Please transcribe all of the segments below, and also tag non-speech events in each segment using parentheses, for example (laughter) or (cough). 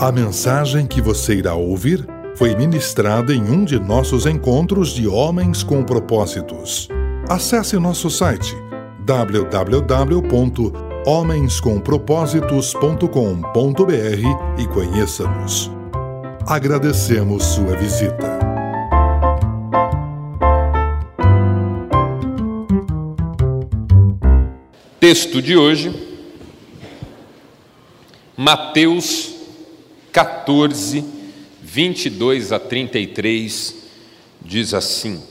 A mensagem que você irá ouvir foi ministrada em um de nossos encontros de Homens com Propósitos. Acesse nosso site www.homenscompropósitos.com.br e conheça-nos. Agradecemos sua visita. Texto de hoje, Mateus 14, 22 a 33, diz assim: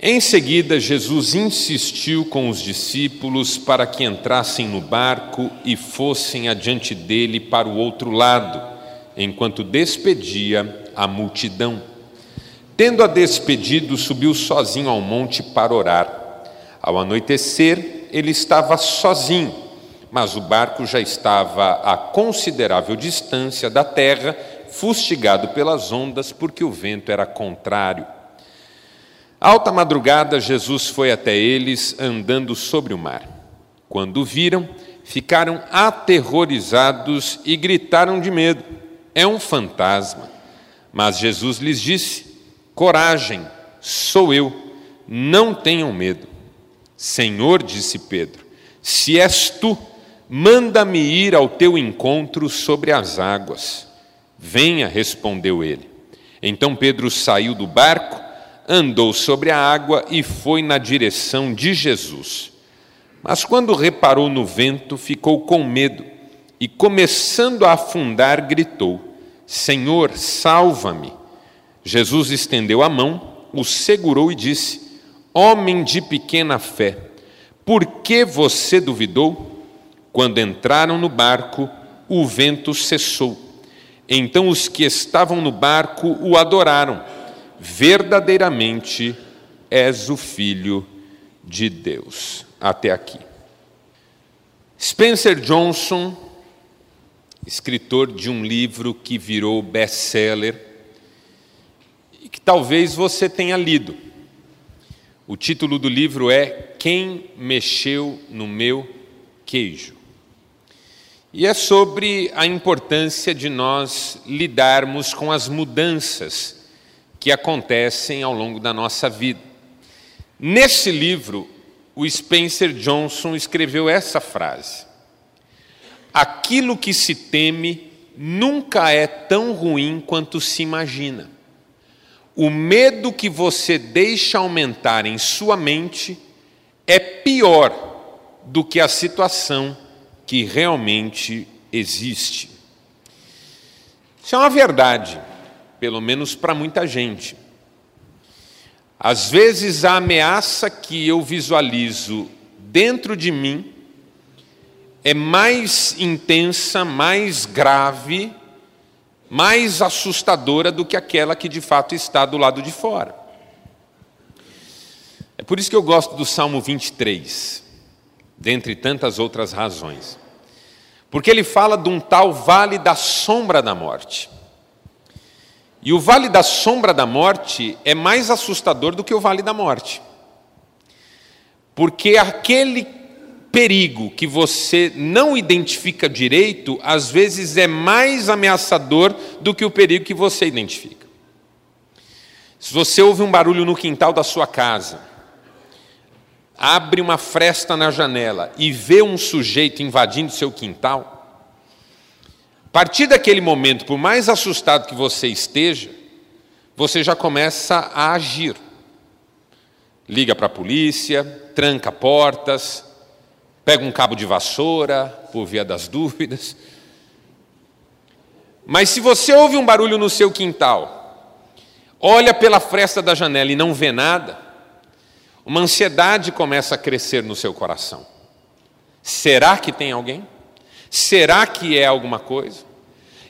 Em seguida, Jesus insistiu com os discípulos para que entrassem no barco e fossem adiante dele para o outro lado, enquanto despedia a multidão. Tendo-a despedido, subiu sozinho ao monte para orar. Ao anoitecer, ele estava sozinho mas o barco já estava a considerável distância da terra, fustigado pelas ondas, porque o vento era contrário. Alta madrugada, Jesus foi até eles andando sobre o mar. Quando o viram, ficaram aterrorizados e gritaram de medo: É um fantasma. Mas Jesus lhes disse: Coragem, sou eu, não tenham medo. Senhor, disse Pedro, se és tu, Manda-me ir ao teu encontro sobre as águas. Venha, respondeu ele. Então Pedro saiu do barco, andou sobre a água e foi na direção de Jesus. Mas quando reparou no vento, ficou com medo e, começando a afundar, gritou: Senhor, salva-me. Jesus estendeu a mão, o segurou e disse: Homem de pequena fé, por que você duvidou? Quando entraram no barco, o vento cessou. Então os que estavam no barco o adoraram. Verdadeiramente és o Filho de Deus. Até aqui. Spencer Johnson, escritor de um livro que virou best-seller e que talvez você tenha lido. O título do livro é Quem Mexeu no Meu Queijo. E é sobre a importância de nós lidarmos com as mudanças que acontecem ao longo da nossa vida. Nesse livro, o Spencer Johnson escreveu essa frase: Aquilo que se teme nunca é tão ruim quanto se imagina. O medo que você deixa aumentar em sua mente é pior do que a situação que realmente existe. Isso é uma verdade, pelo menos para muita gente. Às vezes a ameaça que eu visualizo dentro de mim é mais intensa, mais grave, mais assustadora do que aquela que de fato está do lado de fora. É por isso que eu gosto do Salmo 23 dentre tantas outras razões. Porque ele fala de um tal vale da sombra da morte. E o vale da sombra da morte é mais assustador do que o vale da morte. Porque aquele perigo que você não identifica direito, às vezes é mais ameaçador do que o perigo que você identifica. Se você ouve um barulho no quintal da sua casa, abre uma fresta na janela e vê um sujeito invadindo seu quintal, a partir daquele momento, por mais assustado que você esteja, você já começa a agir. Liga para a polícia, tranca portas, pega um cabo de vassoura, por via das dúvidas. Mas se você ouve um barulho no seu quintal, olha pela fresta da janela e não vê nada, uma ansiedade começa a crescer no seu coração. Será que tem alguém? Será que é alguma coisa?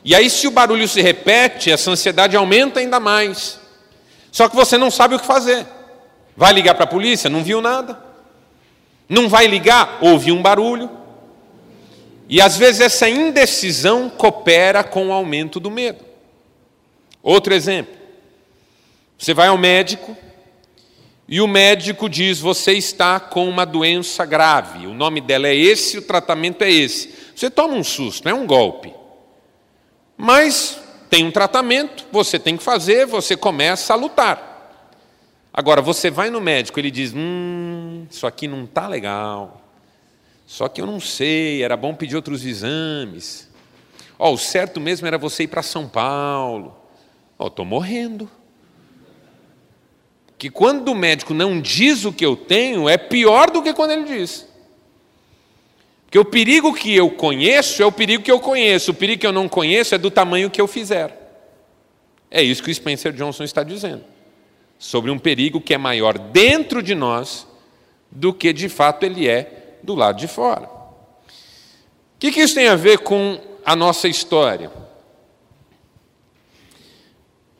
E aí, se o barulho se repete, essa ansiedade aumenta ainda mais. Só que você não sabe o que fazer. Vai ligar para a polícia? Não viu nada. Não vai ligar? Ouviu um barulho. E às vezes essa indecisão coopera com o aumento do medo. Outro exemplo. Você vai ao médico, e o médico diz: Você está com uma doença grave, o nome dela é esse, o tratamento é esse. Você toma um susto, é um golpe. Mas tem um tratamento, você tem que fazer, você começa a lutar. Agora, você vai no médico, ele diz: Hum, isso aqui não está legal. Só que eu não sei, era bom pedir outros exames. Ó, o certo mesmo era você ir para São Paulo. Ó, estou morrendo. Que quando o médico não diz o que eu tenho, é pior do que quando ele diz. Porque o perigo que eu conheço é o perigo que eu conheço, o perigo que eu não conheço é do tamanho que eu fizer. É isso que o Spencer Johnson está dizendo. Sobre um perigo que é maior dentro de nós do que de fato ele é do lado de fora. O que, que isso tem a ver com a nossa história?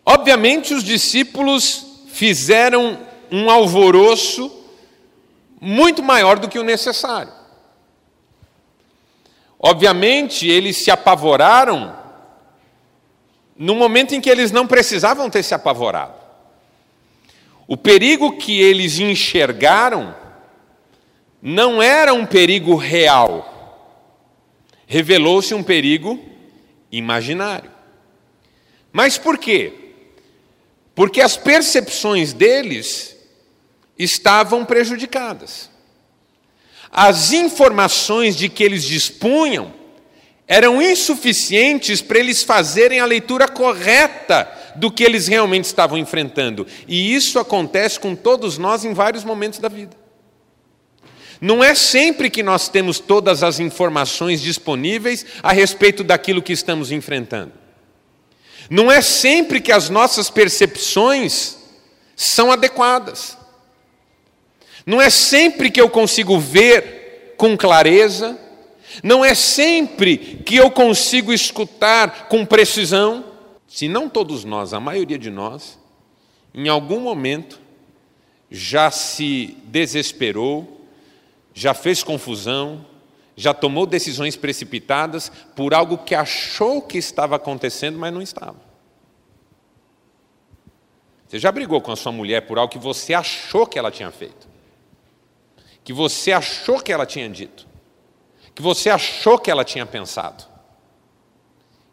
Obviamente, os discípulos fizeram um alvoroço muito maior do que o necessário. Obviamente, eles se apavoraram no momento em que eles não precisavam ter se apavorado. O perigo que eles enxergaram não era um perigo real, revelou-se um perigo imaginário. Mas por quê? Porque as percepções deles estavam prejudicadas. As informações de que eles dispunham eram insuficientes para eles fazerem a leitura correta do que eles realmente estavam enfrentando. E isso acontece com todos nós em vários momentos da vida. Não é sempre que nós temos todas as informações disponíveis a respeito daquilo que estamos enfrentando. Não é sempre que as nossas percepções são adequadas. Não é sempre que eu consigo ver com clareza. Não é sempre que eu consigo escutar com precisão. Se não todos nós, a maioria de nós, em algum momento já se desesperou, já fez confusão, já tomou decisões precipitadas por algo que achou que estava acontecendo, mas não estava. Você já brigou com a sua mulher por algo que você achou que ela tinha feito, que você achou que ela tinha dito, que você achou que ela tinha pensado,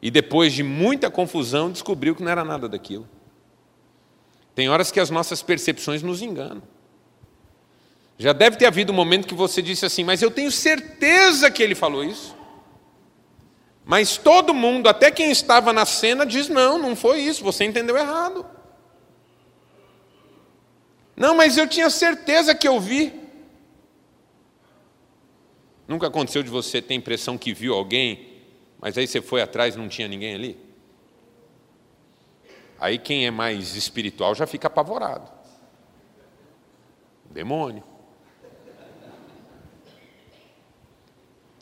e depois de muita confusão descobriu que não era nada daquilo. Tem horas que as nossas percepções nos enganam. Já deve ter havido um momento que você disse assim, mas eu tenho certeza que ele falou isso. Mas todo mundo, até quem estava na cena, diz: não, não foi isso, você entendeu errado. Não, mas eu tinha certeza que eu vi. Nunca aconteceu de você ter a impressão que viu alguém, mas aí você foi atrás e não tinha ninguém ali? Aí quem é mais espiritual já fica apavorado. Demônio.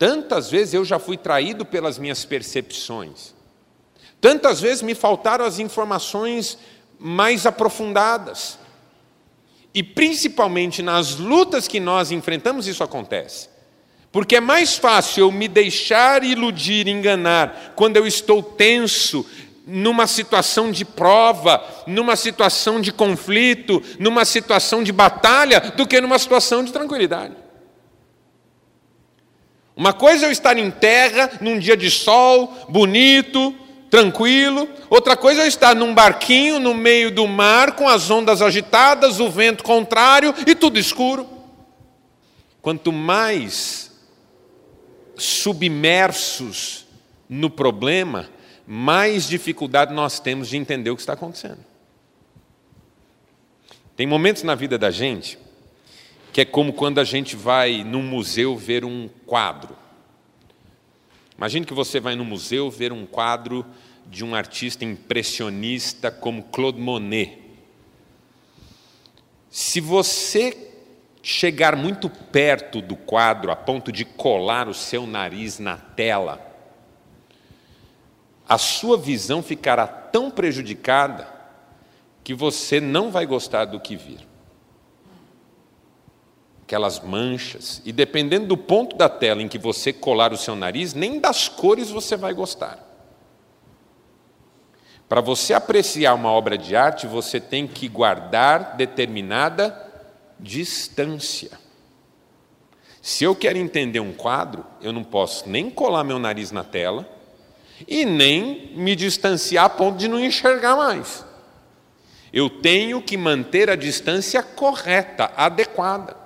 Tantas vezes eu já fui traído pelas minhas percepções. Tantas vezes me faltaram as informações mais aprofundadas. E principalmente nas lutas que nós enfrentamos, isso acontece. Porque é mais fácil eu me deixar iludir, enganar, quando eu estou tenso, numa situação de prova, numa situação de conflito, numa situação de batalha, do que numa situação de tranquilidade. Uma coisa é eu estar em terra, num dia de sol, bonito, tranquilo. Outra coisa é eu estar num barquinho no meio do mar, com as ondas agitadas, o vento contrário e tudo escuro. Quanto mais submersos no problema, mais dificuldade nós temos de entender o que está acontecendo. Tem momentos na vida da gente que é como quando a gente vai num museu ver um quadro. Imagine que você vai no museu ver um quadro de um artista impressionista como Claude Monet. Se você chegar muito perto do quadro a ponto de colar o seu nariz na tela, a sua visão ficará tão prejudicada que você não vai gostar do que vir aquelas manchas, e dependendo do ponto da tela em que você colar o seu nariz, nem das cores você vai gostar. Para você apreciar uma obra de arte, você tem que guardar determinada distância. Se eu quero entender um quadro, eu não posso nem colar meu nariz na tela, e nem me distanciar a ponto de não enxergar mais. Eu tenho que manter a distância correta, adequada.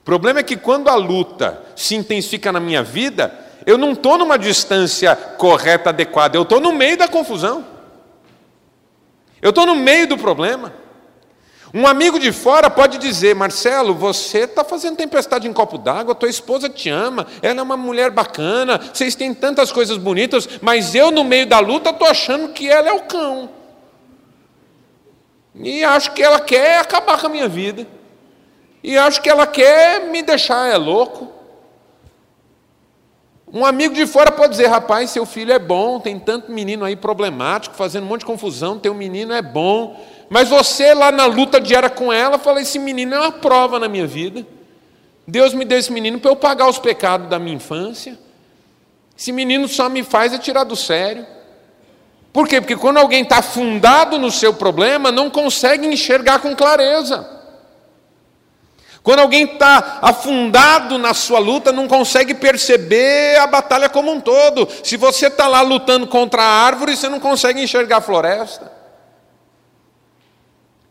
O problema é que quando a luta se intensifica na minha vida, eu não estou numa distância correta, adequada, eu estou no meio da confusão. Eu estou no meio do problema. Um amigo de fora pode dizer: Marcelo, você está fazendo tempestade em copo d'água, tua esposa te ama, ela é uma mulher bacana, vocês têm tantas coisas bonitas, mas eu, no meio da luta, estou achando que ela é o cão. E acho que ela quer acabar com a minha vida. E acho que ela quer me deixar é louco. Um amigo de fora pode dizer: rapaz, seu filho é bom, tem tanto menino aí problemático, fazendo um monte de confusão, teu menino é bom. Mas você lá na luta diária com ela, fala: esse menino é uma prova na minha vida. Deus me deu esse menino para eu pagar os pecados da minha infância. Esse menino só me faz é tirar do sério. Por quê? Porque quando alguém está afundado no seu problema, não consegue enxergar com clareza. Quando alguém está afundado na sua luta, não consegue perceber a batalha como um todo. Se você está lá lutando contra a árvore, você não consegue enxergar a floresta.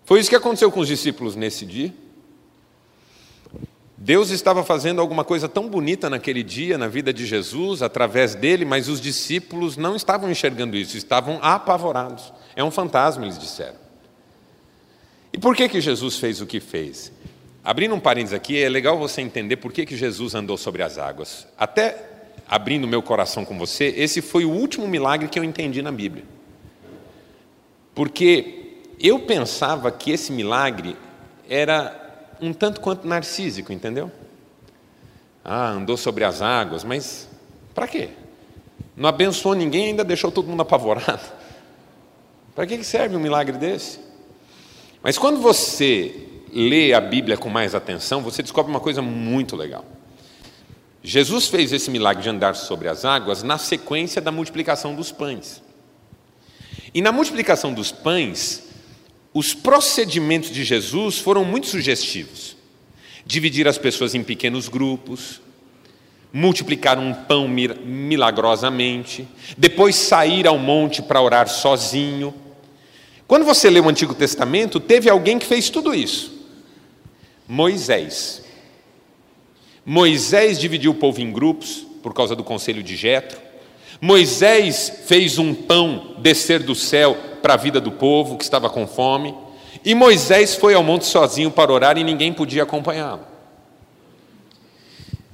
Foi isso que aconteceu com os discípulos nesse dia. Deus estava fazendo alguma coisa tão bonita naquele dia na vida de Jesus, através dele, mas os discípulos não estavam enxergando isso, estavam apavorados. É um fantasma, eles disseram. E por que, que Jesus fez o que fez? Abrindo um parênteses aqui, é legal você entender por que, que Jesus andou sobre as águas. Até abrindo meu coração com você, esse foi o último milagre que eu entendi na Bíblia. Porque eu pensava que esse milagre era um tanto quanto narcísico, entendeu? Ah, andou sobre as águas, mas para quê? Não abençoou ninguém, ainda deixou todo mundo apavorado. (laughs) Para que serve um milagre desse? Mas quando você lê a Bíblia com mais atenção, você descobre uma coisa muito legal. Jesus fez esse milagre de andar sobre as águas na sequência da multiplicação dos pães. E na multiplicação dos pães, os procedimentos de Jesus foram muito sugestivos. Dividir as pessoas em pequenos grupos, multiplicar um pão milagrosamente, depois sair ao monte para orar sozinho. Quando você lê o Antigo Testamento, teve alguém que fez tudo isso. Moisés. Moisés dividiu o povo em grupos por causa do conselho de Jetro. Moisés fez um pão descer do céu para a vida do povo que estava com fome. E Moisés foi ao monte sozinho para orar e ninguém podia acompanhá-lo.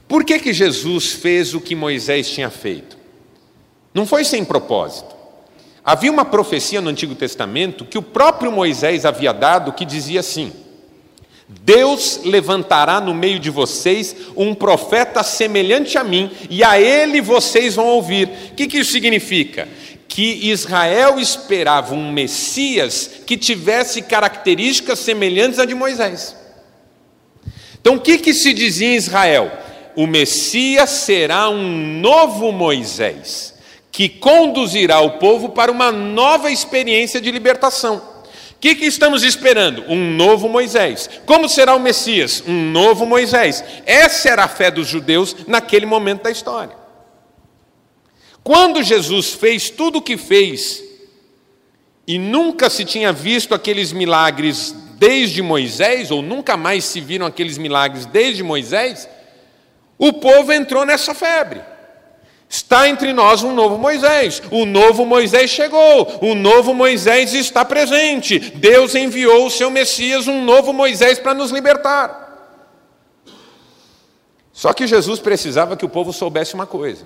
Por que, que Jesus fez o que Moisés tinha feito? Não foi sem propósito. Havia uma profecia no Antigo Testamento que o próprio Moisés havia dado que dizia assim: Deus levantará no meio de vocês um profeta semelhante a mim, e a ele vocês vão ouvir. O que, que isso significa? Que Israel esperava um Messias que tivesse características semelhantes à de Moisés. Então, o que, que se dizia em Israel? O Messias será um novo Moisés, que conduzirá o povo para uma nova experiência de libertação que, que estamos esperando? Um novo Moisés. Como será o Messias? Um novo Moisés. Essa era a fé dos judeus naquele momento da história. Quando Jesus fez tudo o que fez, e nunca se tinha visto aqueles milagres desde Moisés, ou nunca mais se viram aqueles milagres desde Moisés, o povo entrou nessa febre. Está entre nós um novo Moisés. O novo Moisés chegou. O novo Moisés está presente. Deus enviou o seu Messias, um novo Moisés, para nos libertar. Só que Jesus precisava que o povo soubesse uma coisa: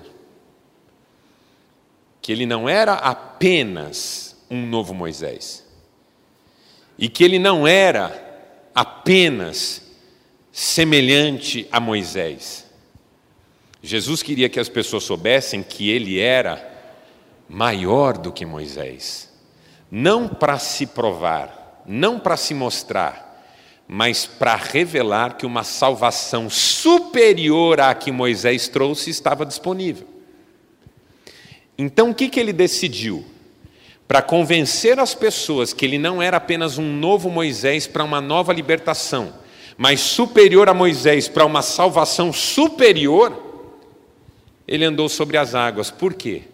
que ele não era apenas um novo Moisés, e que ele não era apenas semelhante a Moisés Jesus queria que as pessoas soubessem que ele era maior do que Moisés, não para se provar, não para se mostrar, mas para revelar que uma salvação superior à que Moisés trouxe estava disponível. Então o que, que ele decidiu? Para convencer as pessoas que ele não era apenas um novo Moisés para uma nova libertação, mas superior a Moisés para uma salvação superior, ele andou sobre as águas. Por quê?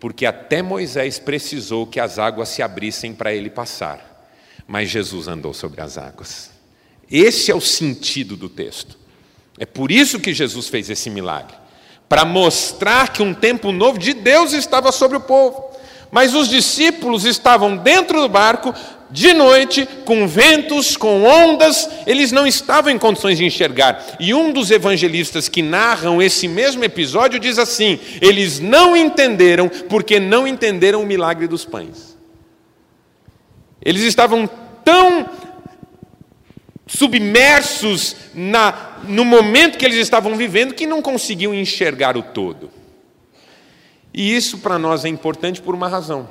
porque até Moisés precisou que as águas se abrissem para ele passar, mas Jesus andou sobre as águas. Esse é o sentido do texto. É por isso que Jesus fez esse milagre para mostrar que um tempo novo de Deus estava sobre o povo. Mas os discípulos estavam dentro do barco, de noite, com ventos, com ondas, eles não estavam em condições de enxergar. E um dos evangelistas que narram esse mesmo episódio diz assim: eles não entenderam porque não entenderam o milagre dos pães. Eles estavam tão submersos na, no momento que eles estavam vivendo que não conseguiam enxergar o todo. E isso para nós é importante por uma razão.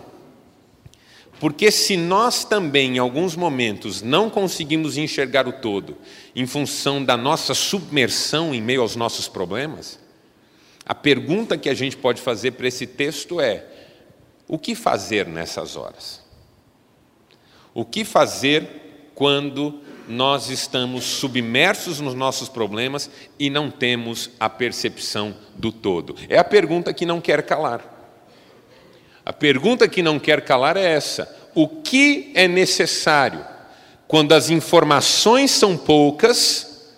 Porque se nós também, em alguns momentos, não conseguimos enxergar o todo, em função da nossa submersão em meio aos nossos problemas, a pergunta que a gente pode fazer para esse texto é: o que fazer nessas horas? O que fazer quando nós estamos submersos nos nossos problemas e não temos a percepção do todo? É a pergunta que não quer calar. A pergunta que não quer calar é essa: o que é necessário quando as informações são poucas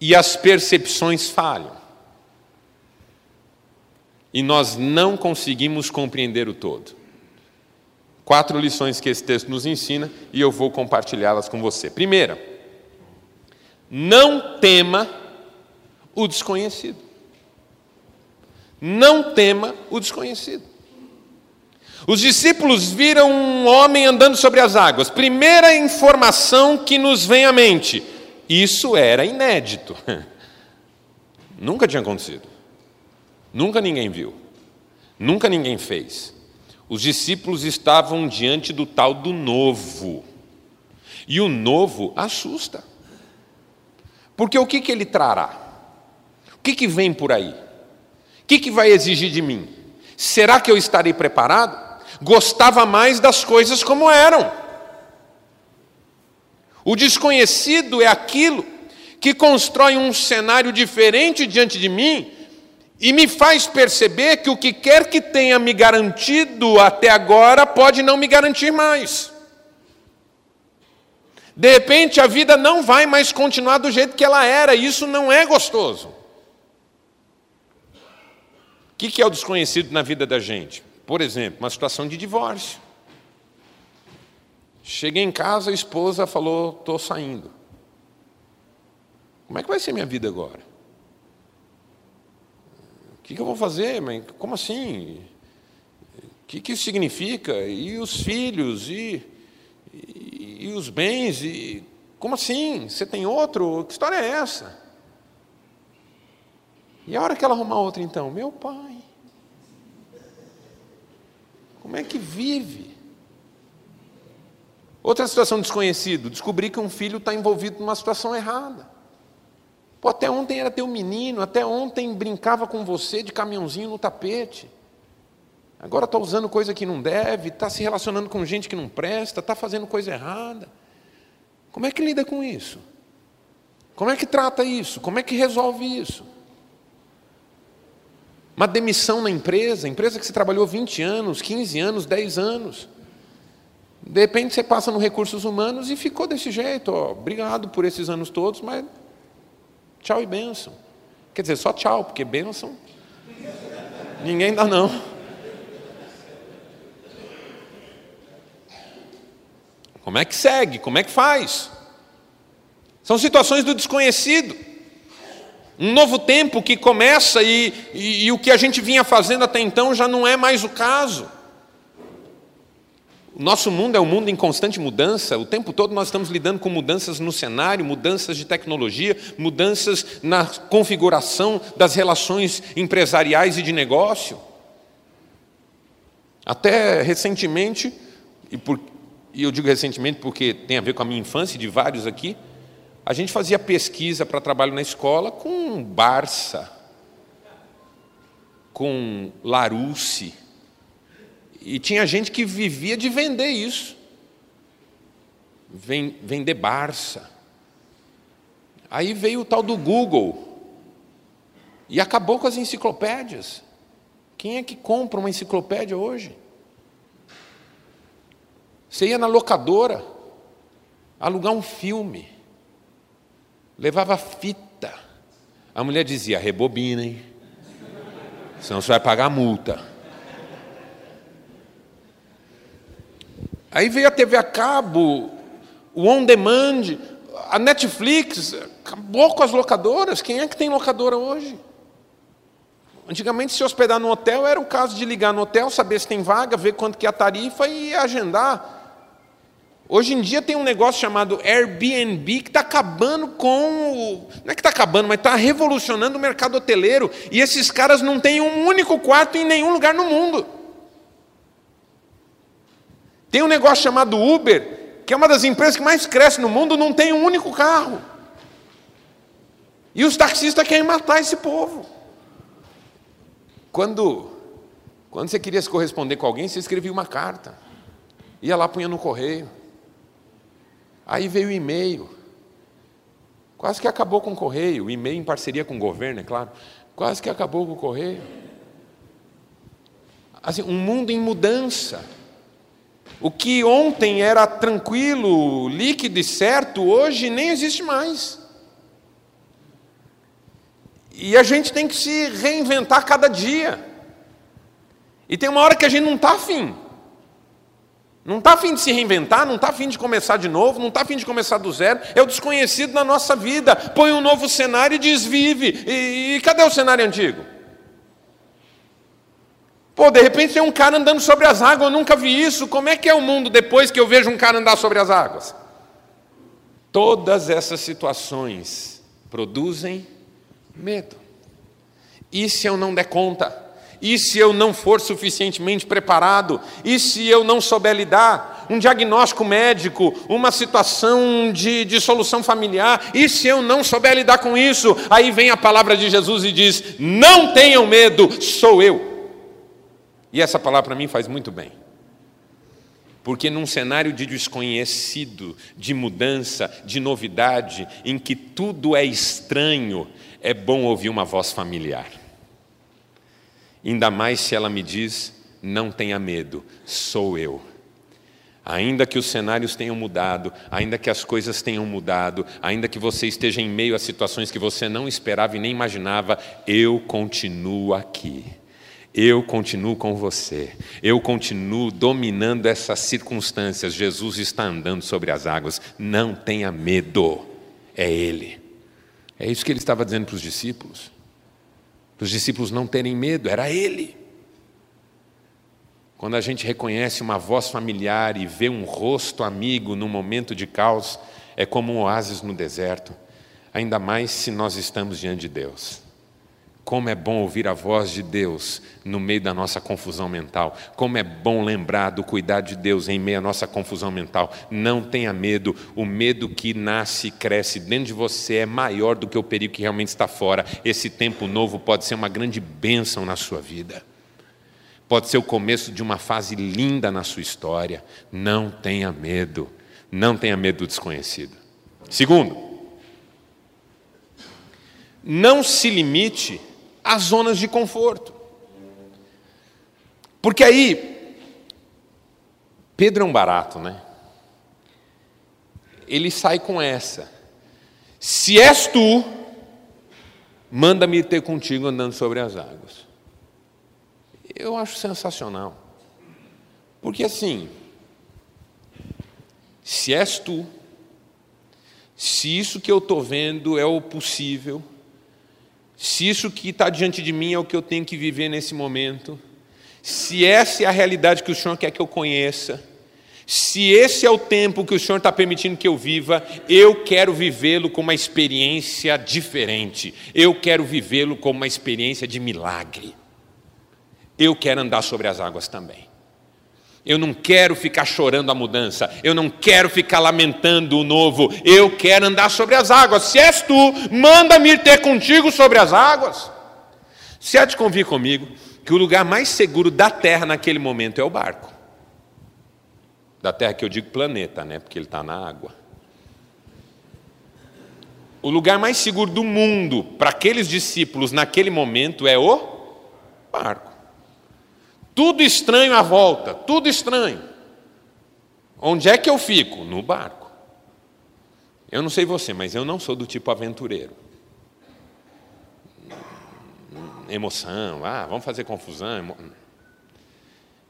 e as percepções falham? E nós não conseguimos compreender o todo. Quatro lições que esse texto nos ensina e eu vou compartilhá-las com você. Primeira, não tema o desconhecido. Não tema o desconhecido. Os discípulos viram um homem andando sobre as águas. Primeira informação que nos vem à mente: isso era inédito. (laughs) Nunca tinha acontecido. Nunca ninguém viu. Nunca ninguém fez. Os discípulos estavam diante do tal do novo. E o novo assusta. Porque o que, que ele trará? O que, que vem por aí? O que, que vai exigir de mim? Será que eu estarei preparado? Gostava mais das coisas como eram. O desconhecido é aquilo que constrói um cenário diferente diante de mim e me faz perceber que o que quer que tenha me garantido até agora pode não me garantir mais. De repente a vida não vai mais continuar do jeito que ela era, e isso não é gostoso. O que é o desconhecido na vida da gente? Por exemplo, uma situação de divórcio. Cheguei em casa, a esposa falou: estou saindo. Como é que vai ser minha vida agora? Que, que eu vou fazer? Mas como assim? O que, que isso significa? E os filhos? E, e, e os bens? E como assim? Você tem outro? Que história é essa? E a hora que ela arrumar outra, então? Meu pai. Como é que vive? Outra situação desconhecida, descobri que um filho está envolvido numa situação errada. Pô, até ontem era teu menino, até ontem brincava com você de caminhãozinho no tapete. Agora está usando coisa que não deve, está se relacionando com gente que não presta, está fazendo coisa errada. Como é que lida com isso? Como é que trata isso? Como é que resolve isso? Uma demissão na empresa, empresa que você trabalhou 20 anos, 15 anos, 10 anos. De repente você passa no recursos humanos e ficou desse jeito. Ó, obrigado por esses anos todos, mas Tchau e bênção. Quer dizer, só tchau, porque bênção ninguém dá não. Como é que segue? Como é que faz? São situações do desconhecido. Um novo tempo que começa e, e, e o que a gente vinha fazendo até então já não é mais o caso. Nosso mundo é um mundo em constante mudança, o tempo todo nós estamos lidando com mudanças no cenário, mudanças de tecnologia, mudanças na configuração das relações empresariais e de negócio. Até recentemente, e, por, e eu digo recentemente porque tem a ver com a minha infância de vários aqui, a gente fazia pesquisa para trabalho na escola com Barça, com Larousse, e tinha gente que vivia de vender isso. Vender Barça. Aí veio o tal do Google. E acabou com as enciclopédias. Quem é que compra uma enciclopédia hoje? Você ia na locadora, alugar um filme, levava fita. A mulher dizia: rebobinem, senão você vai pagar multa. Aí veio a TV a cabo, o on demand, a Netflix, acabou com as locadoras. Quem é que tem locadora hoje? Antigamente, se hospedar no hotel era o caso de ligar no hotel, saber se tem vaga, ver quanto que é a tarifa e agendar. Hoje em dia tem um negócio chamado Airbnb que está acabando com. Não é que está acabando, mas está revolucionando o mercado hoteleiro. E esses caras não têm um único quarto em nenhum lugar no mundo. Tem um negócio chamado Uber, que é uma das empresas que mais cresce no mundo, não tem um único carro. E os taxistas querem matar esse povo. Quando, quando você queria se corresponder com alguém, você escrevia uma carta. Ia lá, punha no correio. Aí veio o e-mail. Quase que acabou com o correio. O e-mail em parceria com o governo, é claro. Quase que acabou com o correio. Assim, um mundo em mudança. O que ontem era tranquilo, líquido e certo, hoje nem existe mais. E a gente tem que se reinventar cada dia. E tem uma hora que a gente não está afim. Não está afim de se reinventar, não está afim de começar de novo, não está afim de começar do zero. É o desconhecido na nossa vida. Põe um novo cenário e desvive. E, e cadê o cenário antigo? Pô, de repente tem um cara andando sobre as águas, eu nunca vi isso. Como é que é o mundo depois que eu vejo um cara andar sobre as águas? Todas essas situações produzem medo. E se eu não der conta? E se eu não for suficientemente preparado? E se eu não souber lidar? Um diagnóstico médico, uma situação de, de solução familiar, e se eu não souber lidar com isso? Aí vem a palavra de Jesus e diz: Não tenham medo, sou eu. E essa palavra para mim faz muito bem. Porque num cenário de desconhecido, de mudança, de novidade, em que tudo é estranho, é bom ouvir uma voz familiar. Ainda mais se ela me diz: não tenha medo, sou eu. Ainda que os cenários tenham mudado, ainda que as coisas tenham mudado, ainda que você esteja em meio a situações que você não esperava e nem imaginava, eu continuo aqui. Eu continuo com você, eu continuo dominando essas circunstâncias. Jesus está andando sobre as águas, não tenha medo, é Ele. É isso que ele estava dizendo para os discípulos. Para os discípulos não terem medo, era Ele. Quando a gente reconhece uma voz familiar e vê um rosto amigo num momento de caos, é como um oásis no deserto, ainda mais se nós estamos diante de Deus. Como é bom ouvir a voz de Deus no meio da nossa confusão mental. Como é bom lembrar do cuidado de Deus em meio à nossa confusão mental. Não tenha medo. O medo que nasce e cresce dentro de você é maior do que o perigo que realmente está fora. Esse tempo novo pode ser uma grande bênção na sua vida. Pode ser o começo de uma fase linda na sua história. Não tenha medo. Não tenha medo do desconhecido. Segundo, não se limite as zonas de conforto. Porque aí, Pedro é um barato, né? Ele sai com essa: Se és tu, manda-me ter contigo andando sobre as águas. Eu acho sensacional. Porque assim, se és tu, se isso que eu estou vendo é o possível, se isso que está diante de mim é o que eu tenho que viver nesse momento, se essa é a realidade que o Senhor quer que eu conheça, se esse é o tempo que o Senhor está permitindo que eu viva, eu quero vivê-lo com uma experiência diferente, eu quero vivê-lo com uma experiência de milagre. Eu quero andar sobre as águas também. Eu não quero ficar chorando a mudança, eu não quero ficar lamentando o novo, eu quero andar sobre as águas. Se és tu, manda-me ter contigo sobre as águas. Se há de convir comigo que o lugar mais seguro da terra naquele momento é o barco. Da terra que eu digo planeta, né? Porque ele está na água. O lugar mais seguro do mundo para aqueles discípulos naquele momento é o barco. Tudo estranho à volta, tudo estranho. Onde é que eu fico? No barco. Eu não sei você, mas eu não sou do tipo aventureiro. Emoção, ah, vamos fazer confusão.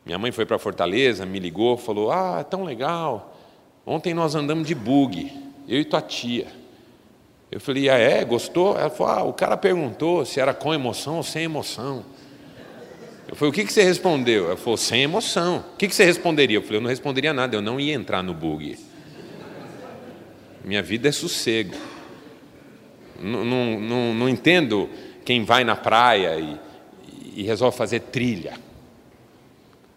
Minha mãe foi para Fortaleza, me ligou, falou: Ah, é tão legal. Ontem nós andamos de bug, eu e tua tia. Eu falei: Ah, é? Gostou? Ela falou: Ah, o cara perguntou se era com emoção ou sem emoção. Eu falei: O que, que você respondeu? Ela falou: Sem emoção. O que, que você responderia? Eu falei: Eu não responderia nada, eu não ia entrar no bug. Minha vida é sossego. Não, não, não, não entendo quem vai na praia e, e resolve fazer trilha.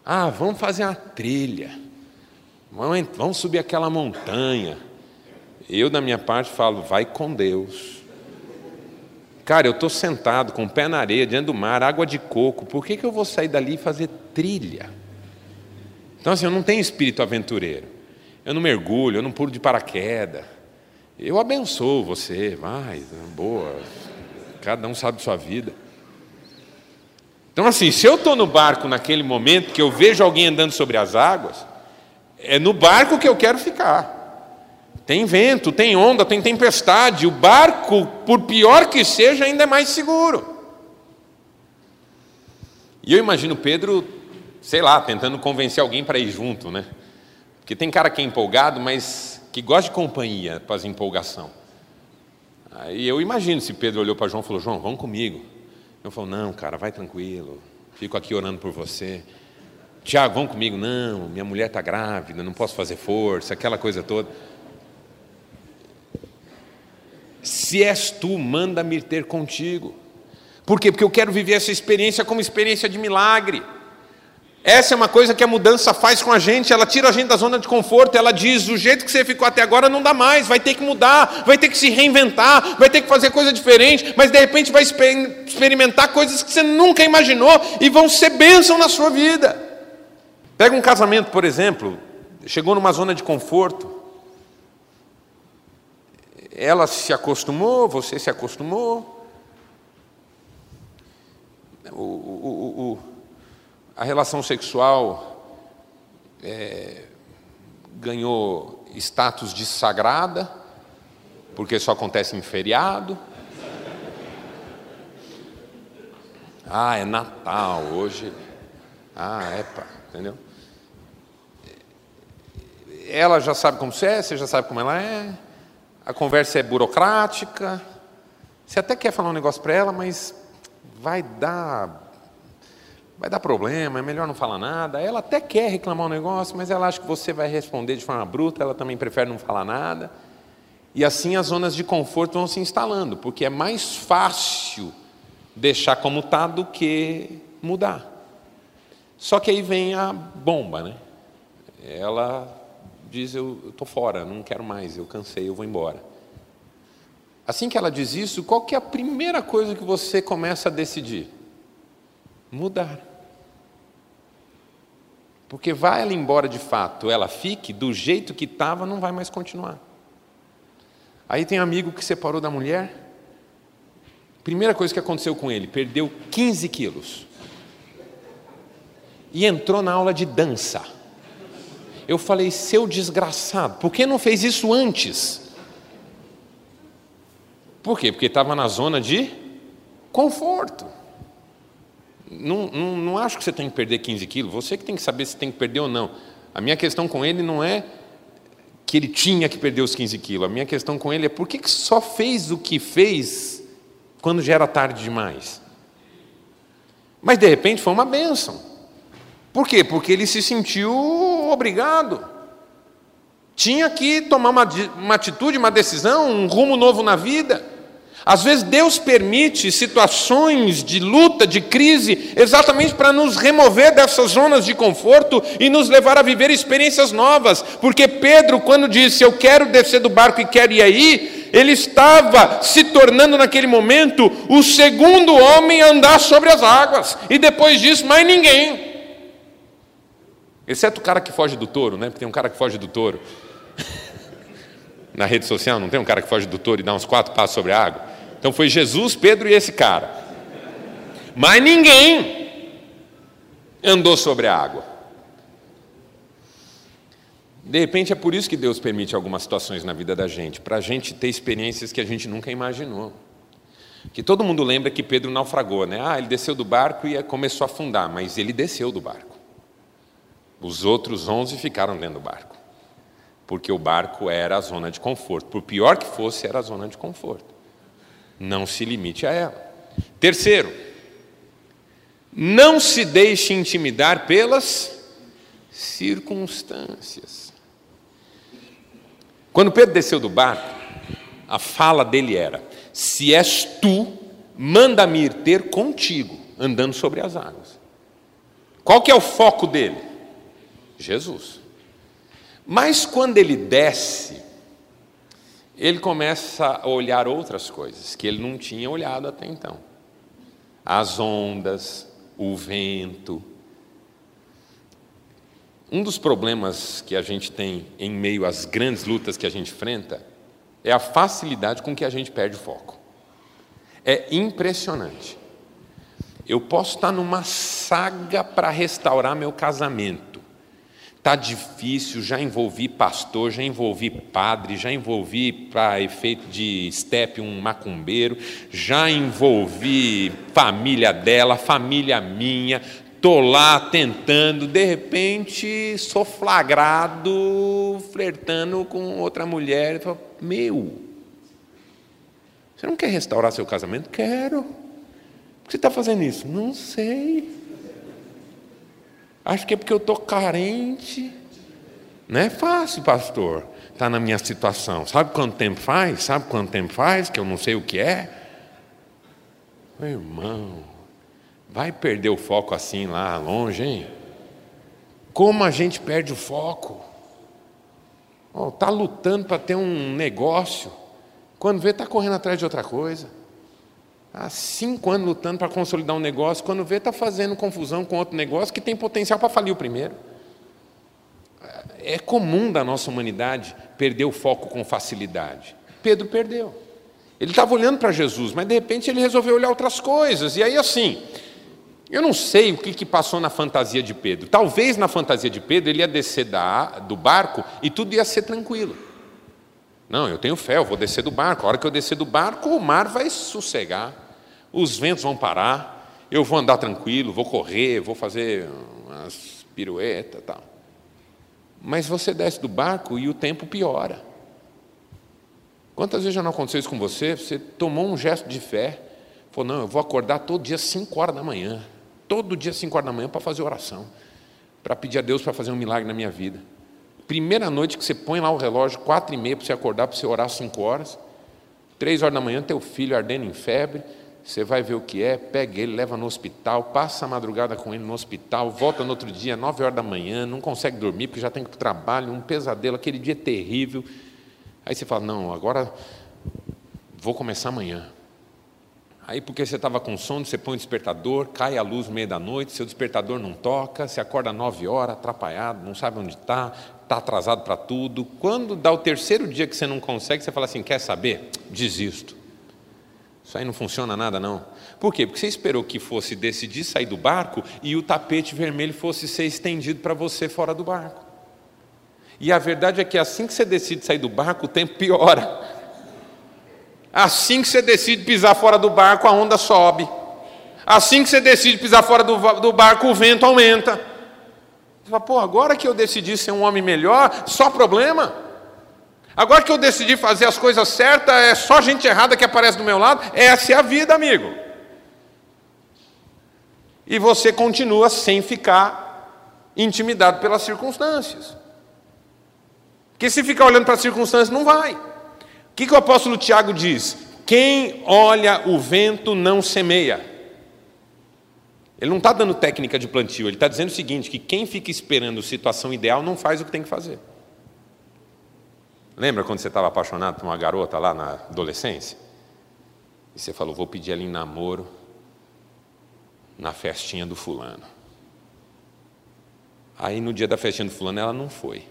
Ah, vamos fazer uma trilha. Vamos, vamos subir aquela montanha. Eu, da minha parte, falo, vai com Deus. Cara, eu estou sentado com o pé na areia, diante do mar, água de coco. Por que, que eu vou sair dali e fazer trilha? Então, assim, eu não tenho espírito aventureiro. Eu não mergulho, eu não pulo de paraquedas. Eu abençoo você, vai, boa. Cada um sabe sua vida. Então, assim, se eu estou no barco naquele momento que eu vejo alguém andando sobre as águas, é no barco que eu quero ficar. Tem vento, tem onda, tem tempestade. O barco, por pior que seja, ainda é mais seguro. E eu imagino Pedro, sei lá, tentando convencer alguém para ir junto, né? Porque tem cara que é empolgado, mas que gosta de companhia para as empolgação. Aí eu imagino se Pedro olhou para João e falou: João, vamos comigo. Eu falo, não, cara, vai tranquilo, fico aqui orando por você. Tiago, vão comigo? Não, minha mulher está grávida, não posso fazer força, aquela coisa toda. Se és tu, manda-me ter contigo. Por quê? Porque eu quero viver essa experiência como experiência de milagre. Essa é uma coisa que a mudança faz com a gente, ela tira a gente da zona de conforto, ela diz: o jeito que você ficou até agora não dá mais, vai ter que mudar, vai ter que se reinventar, vai ter que fazer coisa diferente, mas de repente vai experimentar coisas que você nunca imaginou e vão ser bênção na sua vida. Pega um casamento, por exemplo, chegou numa zona de conforto, ela se acostumou, você se acostumou, o, o, o a relação sexual é, ganhou status de sagrada, porque só acontece em feriado. Ah, é Natal hoje. Ah, é pá, entendeu? Ela já sabe como você é, você já sabe como ela é. A conversa é burocrática. Você até quer falar um negócio para ela, mas vai dar vai dar problema, é melhor não falar nada. Ela até quer reclamar um negócio, mas ela acha que você vai responder de forma bruta, ela também prefere não falar nada. E assim as zonas de conforto vão se instalando, porque é mais fácil deixar como está do que mudar. Só que aí vem a bomba, né? Ela diz: Eu estou fora, não quero mais, eu cansei, eu vou embora. Assim que ela diz isso, qual que é a primeira coisa que você começa a decidir? mudar. Porque vai ela embora de fato, ela fique do jeito que estava, não vai mais continuar. Aí tem um amigo que separou da mulher. Primeira coisa que aconteceu com ele, perdeu 15 quilos. E entrou na aula de dança. Eu falei, seu desgraçado, por que não fez isso antes? Por quê? Porque estava na zona de conforto. Não, não, não acho que você tem que perder 15 quilos, você que tem que saber se tem que perder ou não. A minha questão com ele não é que ele tinha que perder os 15 quilos, a minha questão com ele é por que, que só fez o que fez quando já era tarde demais? Mas de repente foi uma bênção. Por quê? Porque ele se sentiu obrigado. Tinha que tomar uma, uma atitude, uma decisão, um rumo novo na vida. Às vezes Deus permite situações de luta, de crise, exatamente para nos remover dessas zonas de conforto e nos levar a viver experiências novas. Porque Pedro, quando disse eu quero descer do barco e quero ir aí, ele estava se tornando naquele momento o segundo homem a andar sobre as águas. E depois disso, mais ninguém. Exceto o cara que foge do touro, né? Porque tem um cara que foge do touro. Na rede social não tem um cara que foge do touro e dá uns quatro passos sobre a água? Então foi Jesus, Pedro e esse cara. Mas ninguém. andou sobre a água. De repente é por isso que Deus permite algumas situações na vida da gente, para a gente ter experiências que a gente nunca imaginou. Que todo mundo lembra que Pedro naufragou, né? Ah, ele desceu do barco e começou a afundar, mas ele desceu do barco. Os outros onze ficaram dentro do barco, porque o barco era a zona de conforto. Por pior que fosse, era a zona de conforto. Não se limite a ela. Terceiro, não se deixe intimidar pelas circunstâncias. Quando Pedro desceu do barco, a fala dele era: Se és tu, manda-me ir ter contigo, andando sobre as águas. Qual que é o foco dele? Jesus. Mas quando ele desce, ele começa a olhar outras coisas que ele não tinha olhado até então. As ondas, o vento. Um dos problemas que a gente tem em meio às grandes lutas que a gente enfrenta é a facilidade com que a gente perde o foco. É impressionante. Eu posso estar numa saga para restaurar meu casamento. Está difícil, já envolvi pastor, já envolvi padre, já envolvi, para efeito de step, um macumbeiro, já envolvi família dela, família minha, estou lá tentando, de repente sou flagrado flertando com outra mulher. Falo, Meu, você não quer restaurar seu casamento? Quero. Por que você está fazendo isso? Não sei. Acho que é porque eu estou carente. Não é fácil, pastor, estar tá na minha situação. Sabe quanto tempo faz? Sabe quanto tempo faz que eu não sei o que é? Meu irmão, vai perder o foco assim lá longe, hein? Como a gente perde o foco? Está oh, lutando para ter um negócio, quando vê, está correndo atrás de outra coisa. Há cinco anos lutando para consolidar um negócio, quando vê, está fazendo confusão com outro negócio que tem potencial para falir o primeiro. É comum da nossa humanidade perder o foco com facilidade. Pedro perdeu. Ele estava olhando para Jesus, mas de repente ele resolveu olhar outras coisas. E aí, assim, eu não sei o que, que passou na fantasia de Pedro. Talvez na fantasia de Pedro ele ia descer da, do barco e tudo ia ser tranquilo. Não, eu tenho fé, eu vou descer do barco. A hora que eu descer do barco, o mar vai sossegar os ventos vão parar, eu vou andar tranquilo, vou correr, vou fazer umas piruetas tal. Mas você desce do barco e o tempo piora. Quantas vezes já não aconteceu isso com você? Você tomou um gesto de fé, falou, não, eu vou acordar todo dia 5 horas da manhã, todo dia 5 horas da manhã para fazer oração, para pedir a Deus para fazer um milagre na minha vida. Primeira noite que você põe lá o relógio, quatro e meia para você acordar, para você orar cinco horas, três horas da manhã, teu filho ardendo em febre, você vai ver o que é, pega ele, leva no hospital, passa a madrugada com ele no hospital, volta no outro dia, nove horas da manhã, não consegue dormir porque já tem que ir para o trabalho, um pesadelo, aquele dia terrível. Aí você fala, não, agora vou começar amanhã. Aí porque você estava com sono, você põe o despertador, cai a luz no meio da noite, seu despertador não toca, você acorda nove horas, atrapalhado, não sabe onde está, está atrasado para tudo. Quando dá o terceiro dia que você não consegue, você fala assim, quer saber? Desisto. Isso aí não funciona nada, não. Por quê? Porque você esperou que fosse decidir sair do barco e o tapete vermelho fosse ser estendido para você fora do barco. E a verdade é que assim que você decide sair do barco, o tempo piora. Assim que você decide pisar fora do barco, a onda sobe. Assim que você decide pisar fora do, do barco, o vento aumenta. Você fala, pô, agora que eu decidi ser um homem melhor, só problema. Agora que eu decidi fazer as coisas certas, é só gente errada que aparece do meu lado. Essa é a vida, amigo. E você continua sem ficar intimidado pelas circunstâncias. Porque se ficar olhando para as circunstâncias, não vai. O que, que o apóstolo Tiago diz? Quem olha o vento não semeia. Ele não está dando técnica de plantio, ele está dizendo o seguinte: que quem fica esperando situação ideal não faz o que tem que fazer. Lembra quando você estava apaixonado por uma garota lá na adolescência? E você falou, vou pedir ela em namoro na festinha do fulano. Aí no dia da festinha do fulano ela não foi.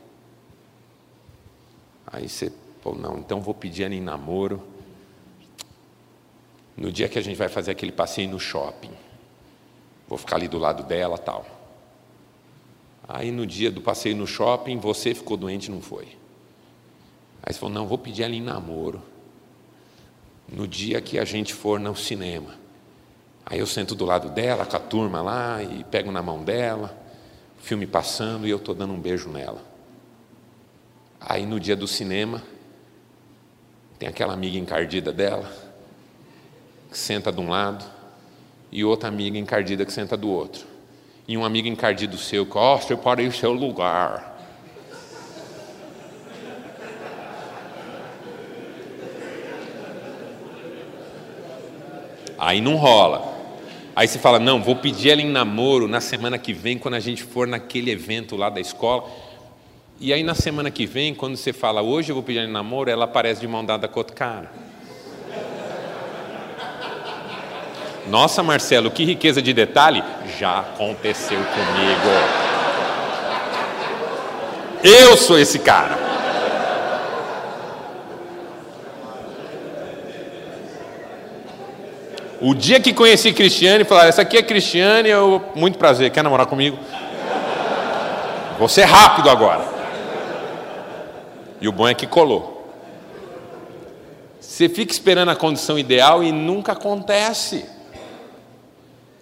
Aí você falou, não, então vou pedir ela em namoro no dia que a gente vai fazer aquele passeio no shopping. Vou ficar ali do lado dela tal. Aí no dia do passeio no shopping, você ficou doente e não foi. Aí você falou: Não, vou pedir ela em namoro. No dia que a gente for no cinema. Aí eu sento do lado dela, com a turma lá, e pego na mão dela, filme passando e eu estou dando um beijo nela. Aí no dia do cinema, tem aquela amiga encardida dela, que senta de um lado, e outra amiga encardida que senta do outro. E um amigo encardido seu, que, ó, oh, pode ir seu lugar. Aí não rola. Aí você fala: não, vou pedir ela em namoro na semana que vem, quando a gente for naquele evento lá da escola. E aí na semana que vem, quando você fala, hoje eu vou pedir ela em namoro, ela aparece de mão dada com outro cara. Nossa, Marcelo, que riqueza de detalhe! Já aconteceu comigo. Eu sou esse cara. O dia que conheci Cristiane, falaram: Essa aqui é Cristiane, eu, muito prazer, quer namorar comigo? Você é rápido agora. E o bom é que colou. Você fica esperando a condição ideal e nunca acontece.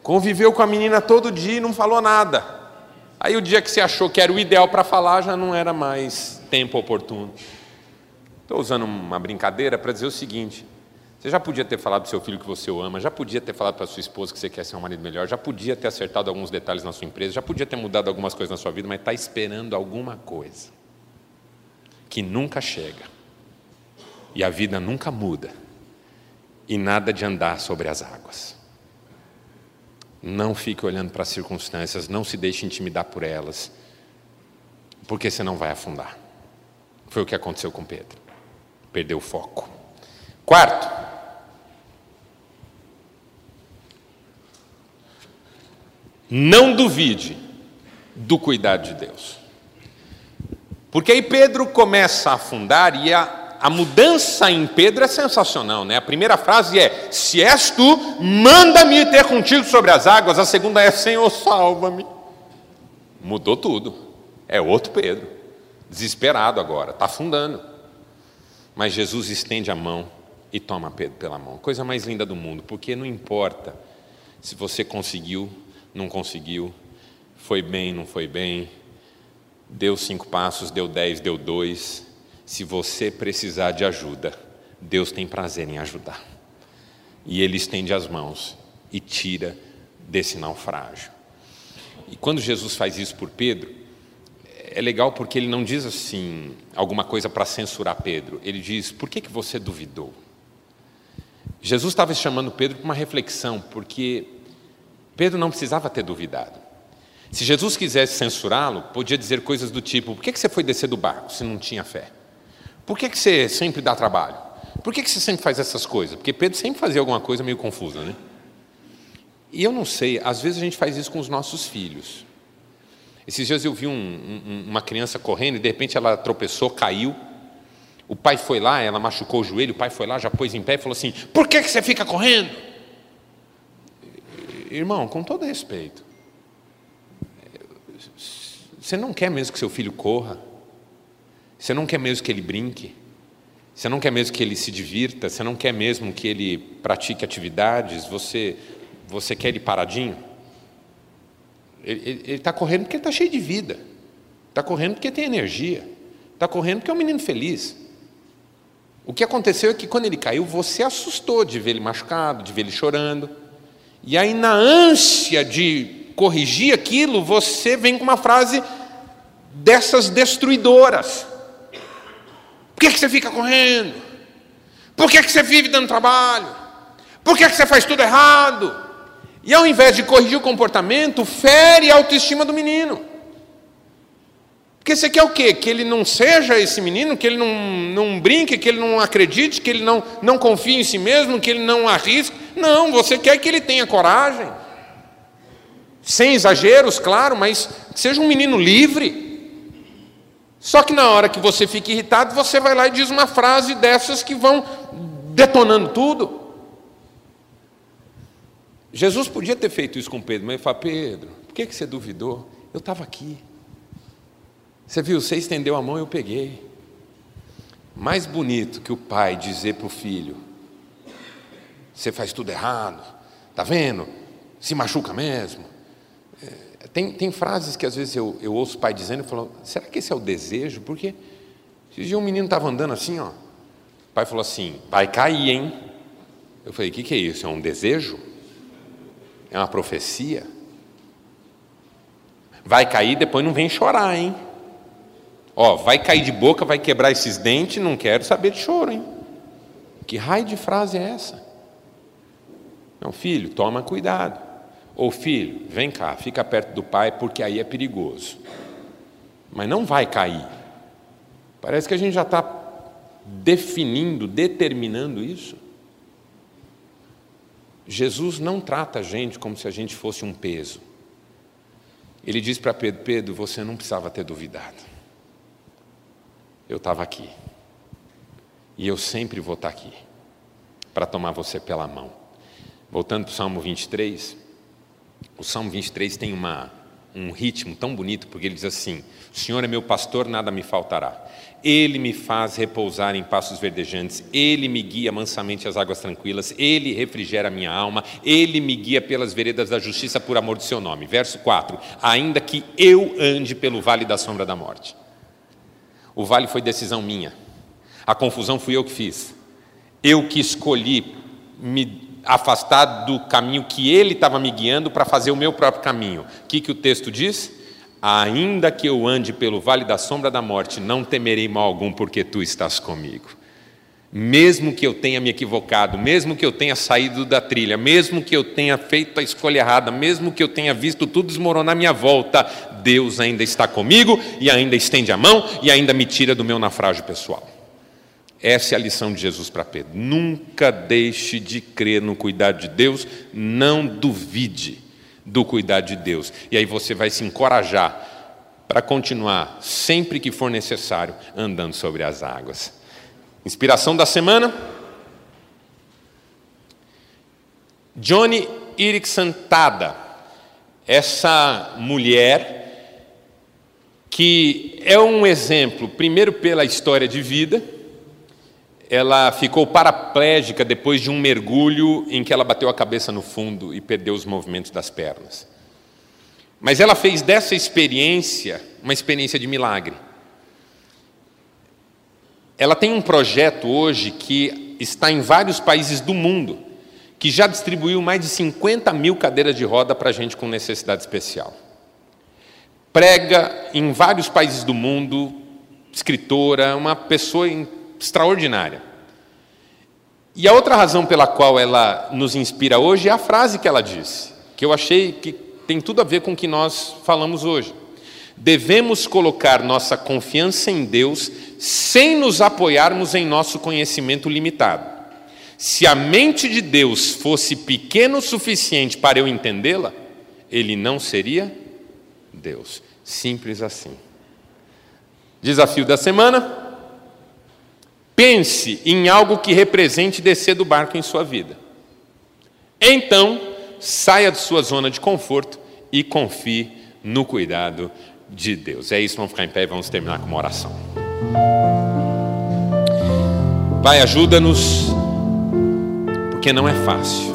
Conviveu com a menina todo dia e não falou nada. Aí o dia que você achou que era o ideal para falar já não era mais tempo oportuno. Estou usando uma brincadeira para dizer o seguinte: você já podia ter falado para seu filho que você o ama, já podia ter falado para sua esposa que você quer ser um marido melhor, já podia ter acertado alguns detalhes na sua empresa, já podia ter mudado algumas coisas na sua vida, mas está esperando alguma coisa que nunca chega. E a vida nunca muda. E nada de andar sobre as águas. Não fique olhando para as circunstâncias, não se deixe intimidar por elas, porque você não vai afundar. Foi o que aconteceu com Pedro. Perdeu o foco. Quarto, Não duvide do cuidado de Deus. Porque aí Pedro começa a afundar e a, a mudança em Pedro é sensacional, né? A primeira frase é: Se és tu, manda-me ter contigo sobre as águas. A segunda é: Senhor, salva-me. Mudou tudo. É outro Pedro, desesperado agora, está afundando. Mas Jesus estende a mão e toma Pedro pela mão. Coisa mais linda do mundo, porque não importa se você conseguiu não conseguiu, foi bem, não foi bem, deu cinco passos, deu dez, deu dois. Se você precisar de ajuda, Deus tem prazer em ajudar. E Ele estende as mãos e tira desse naufrágio. E quando Jesus faz isso por Pedro, é legal porque ele não diz assim alguma coisa para censurar Pedro. Ele diz: por que, que você duvidou? Jesus estava chamando Pedro para uma reflexão, porque Pedro não precisava ter duvidado. Se Jesus quisesse censurá-lo, podia dizer coisas do tipo: por que você foi descer do barco se não tinha fé? Por que você sempre dá trabalho? Por que você sempre faz essas coisas? Porque Pedro sempre fazia alguma coisa meio confusa, né? E eu não sei, às vezes a gente faz isso com os nossos filhos. Esses dias eu vi um, um, uma criança correndo e de repente ela tropeçou, caiu. O pai foi lá, ela machucou o joelho, o pai foi lá, já pôs em pé e falou assim: Por que você fica correndo? Irmão, com todo respeito, você não quer mesmo que seu filho corra? Você não quer mesmo que ele brinque? Você não quer mesmo que ele se divirta? Você não quer mesmo que ele pratique atividades? Você, você quer ele paradinho? Ele está correndo porque ele está cheio de vida. Está correndo porque tem energia. Está correndo porque é um menino feliz. O que aconteceu é que quando ele caiu, você assustou de ver ele machucado, de ver ele chorando. E aí, na ânsia de corrigir aquilo, você vem com uma frase dessas destruidoras. Por que, que você fica correndo? Por que, que você vive dando trabalho? Por que, que você faz tudo errado? E ao invés de corrigir o comportamento, fere a autoestima do menino. Porque você quer o quê? Que ele não seja esse menino, que ele não, não brinque, que ele não acredite, que ele não, não confie em si mesmo, que ele não arrisque. Não, você quer que ele tenha coragem. Sem exageros, claro, mas seja um menino livre. Só que na hora que você fica irritado, você vai lá e diz uma frase dessas que vão detonando tudo. Jesus podia ter feito isso com Pedro, mas ele fala: Pedro, por que você duvidou? Eu estava aqui. Você viu, você estendeu a mão e eu peguei. Mais bonito que o pai dizer para o filho: Você faz tudo errado, tá vendo? Se machuca mesmo. É, tem, tem frases que às vezes eu, eu ouço o pai dizendo e falo: Será que esse é o desejo? Porque esse um menino estava andando assim, ó. O pai falou assim: Vai cair, hein? Eu falei: O que, que é isso? É um desejo? É uma profecia? Vai cair, depois não vem chorar, hein? Ó, vai cair de boca, vai quebrar esses dentes, não quero saber de choro, hein? Que raio de frase é essa? Não, filho, toma cuidado. Ou filho, vem cá, fica perto do pai, porque aí é perigoso. Mas não vai cair. Parece que a gente já está definindo, determinando isso. Jesus não trata a gente como se a gente fosse um peso. Ele diz para Pedro: Pedro, você não precisava ter duvidado. Eu estava aqui. E eu sempre vou estar tá aqui para tomar você pela mão. Voltando para o Salmo 23, o Salmo 23 tem uma, um ritmo tão bonito, porque ele diz assim: O Senhor é meu pastor, nada me faltará. Ele me faz repousar em passos verdejantes, Ele me guia mansamente às águas tranquilas, Ele refrigera a minha alma, Ele me guia pelas veredas da justiça por amor do seu nome. Verso 4: Ainda que eu ande pelo vale da sombra da morte. O vale foi decisão minha, a confusão fui eu que fiz, eu que escolhi me afastar do caminho que Ele estava me guiando para fazer o meu próprio caminho. O que, que o texto diz? Ainda que eu ande pelo vale da sombra da morte, não temerei mal algum, porque tu estás comigo. Mesmo que eu tenha me equivocado, mesmo que eu tenha saído da trilha, mesmo que eu tenha feito a escolha errada, mesmo que eu tenha visto tudo desmoronar à minha volta, Deus ainda está comigo e ainda estende a mão e ainda me tira do meu naufrágio pessoal. Essa é a lição de Jesus para Pedro. Nunca deixe de crer no cuidado de Deus, não duvide do cuidado de Deus. E aí você vai se encorajar para continuar, sempre que for necessário, andando sobre as águas. Inspiração da semana? Johnny Erickson Tada, essa mulher que é um exemplo, primeiro pela história de vida, ela ficou paraplégica depois de um mergulho em que ela bateu a cabeça no fundo e perdeu os movimentos das pernas. Mas ela fez dessa experiência uma experiência de milagre. Ela tem um projeto hoje que está em vários países do mundo, que já distribuiu mais de 50 mil cadeiras de roda para gente com necessidade especial. Prega em vários países do mundo, escritora, uma pessoa extraordinária. E a outra razão pela qual ela nos inspira hoje é a frase que ela disse, que eu achei que tem tudo a ver com o que nós falamos hoje. Devemos colocar nossa confiança em Deus sem nos apoiarmos em nosso conhecimento limitado. Se a mente de Deus fosse pequena o suficiente para eu entendê-la, ele não seria Deus. Simples assim. Desafio da semana: Pense em algo que represente descer do barco em sua vida. Então, saia de sua zona de conforto e confie no cuidado de Deus. É isso, vamos ficar em pé e vamos terminar com uma oração. Pai, ajuda-nos, porque não é fácil,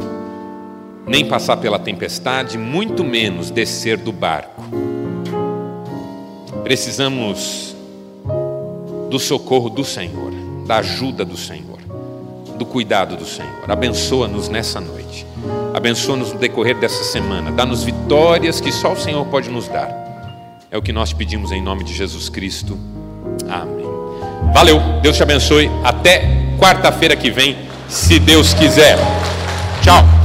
nem passar pela tempestade, muito menos descer do barco. Precisamos do socorro do Senhor da ajuda do Senhor, do cuidado do Senhor. Abençoa-nos nessa noite. Abençoa-nos no decorrer dessa semana. Dá-nos vitórias que só o Senhor pode nos dar. É o que nós pedimos em nome de Jesus Cristo. Amém. Valeu, Deus te abençoe. Até quarta-feira que vem, se Deus quiser. Tchau.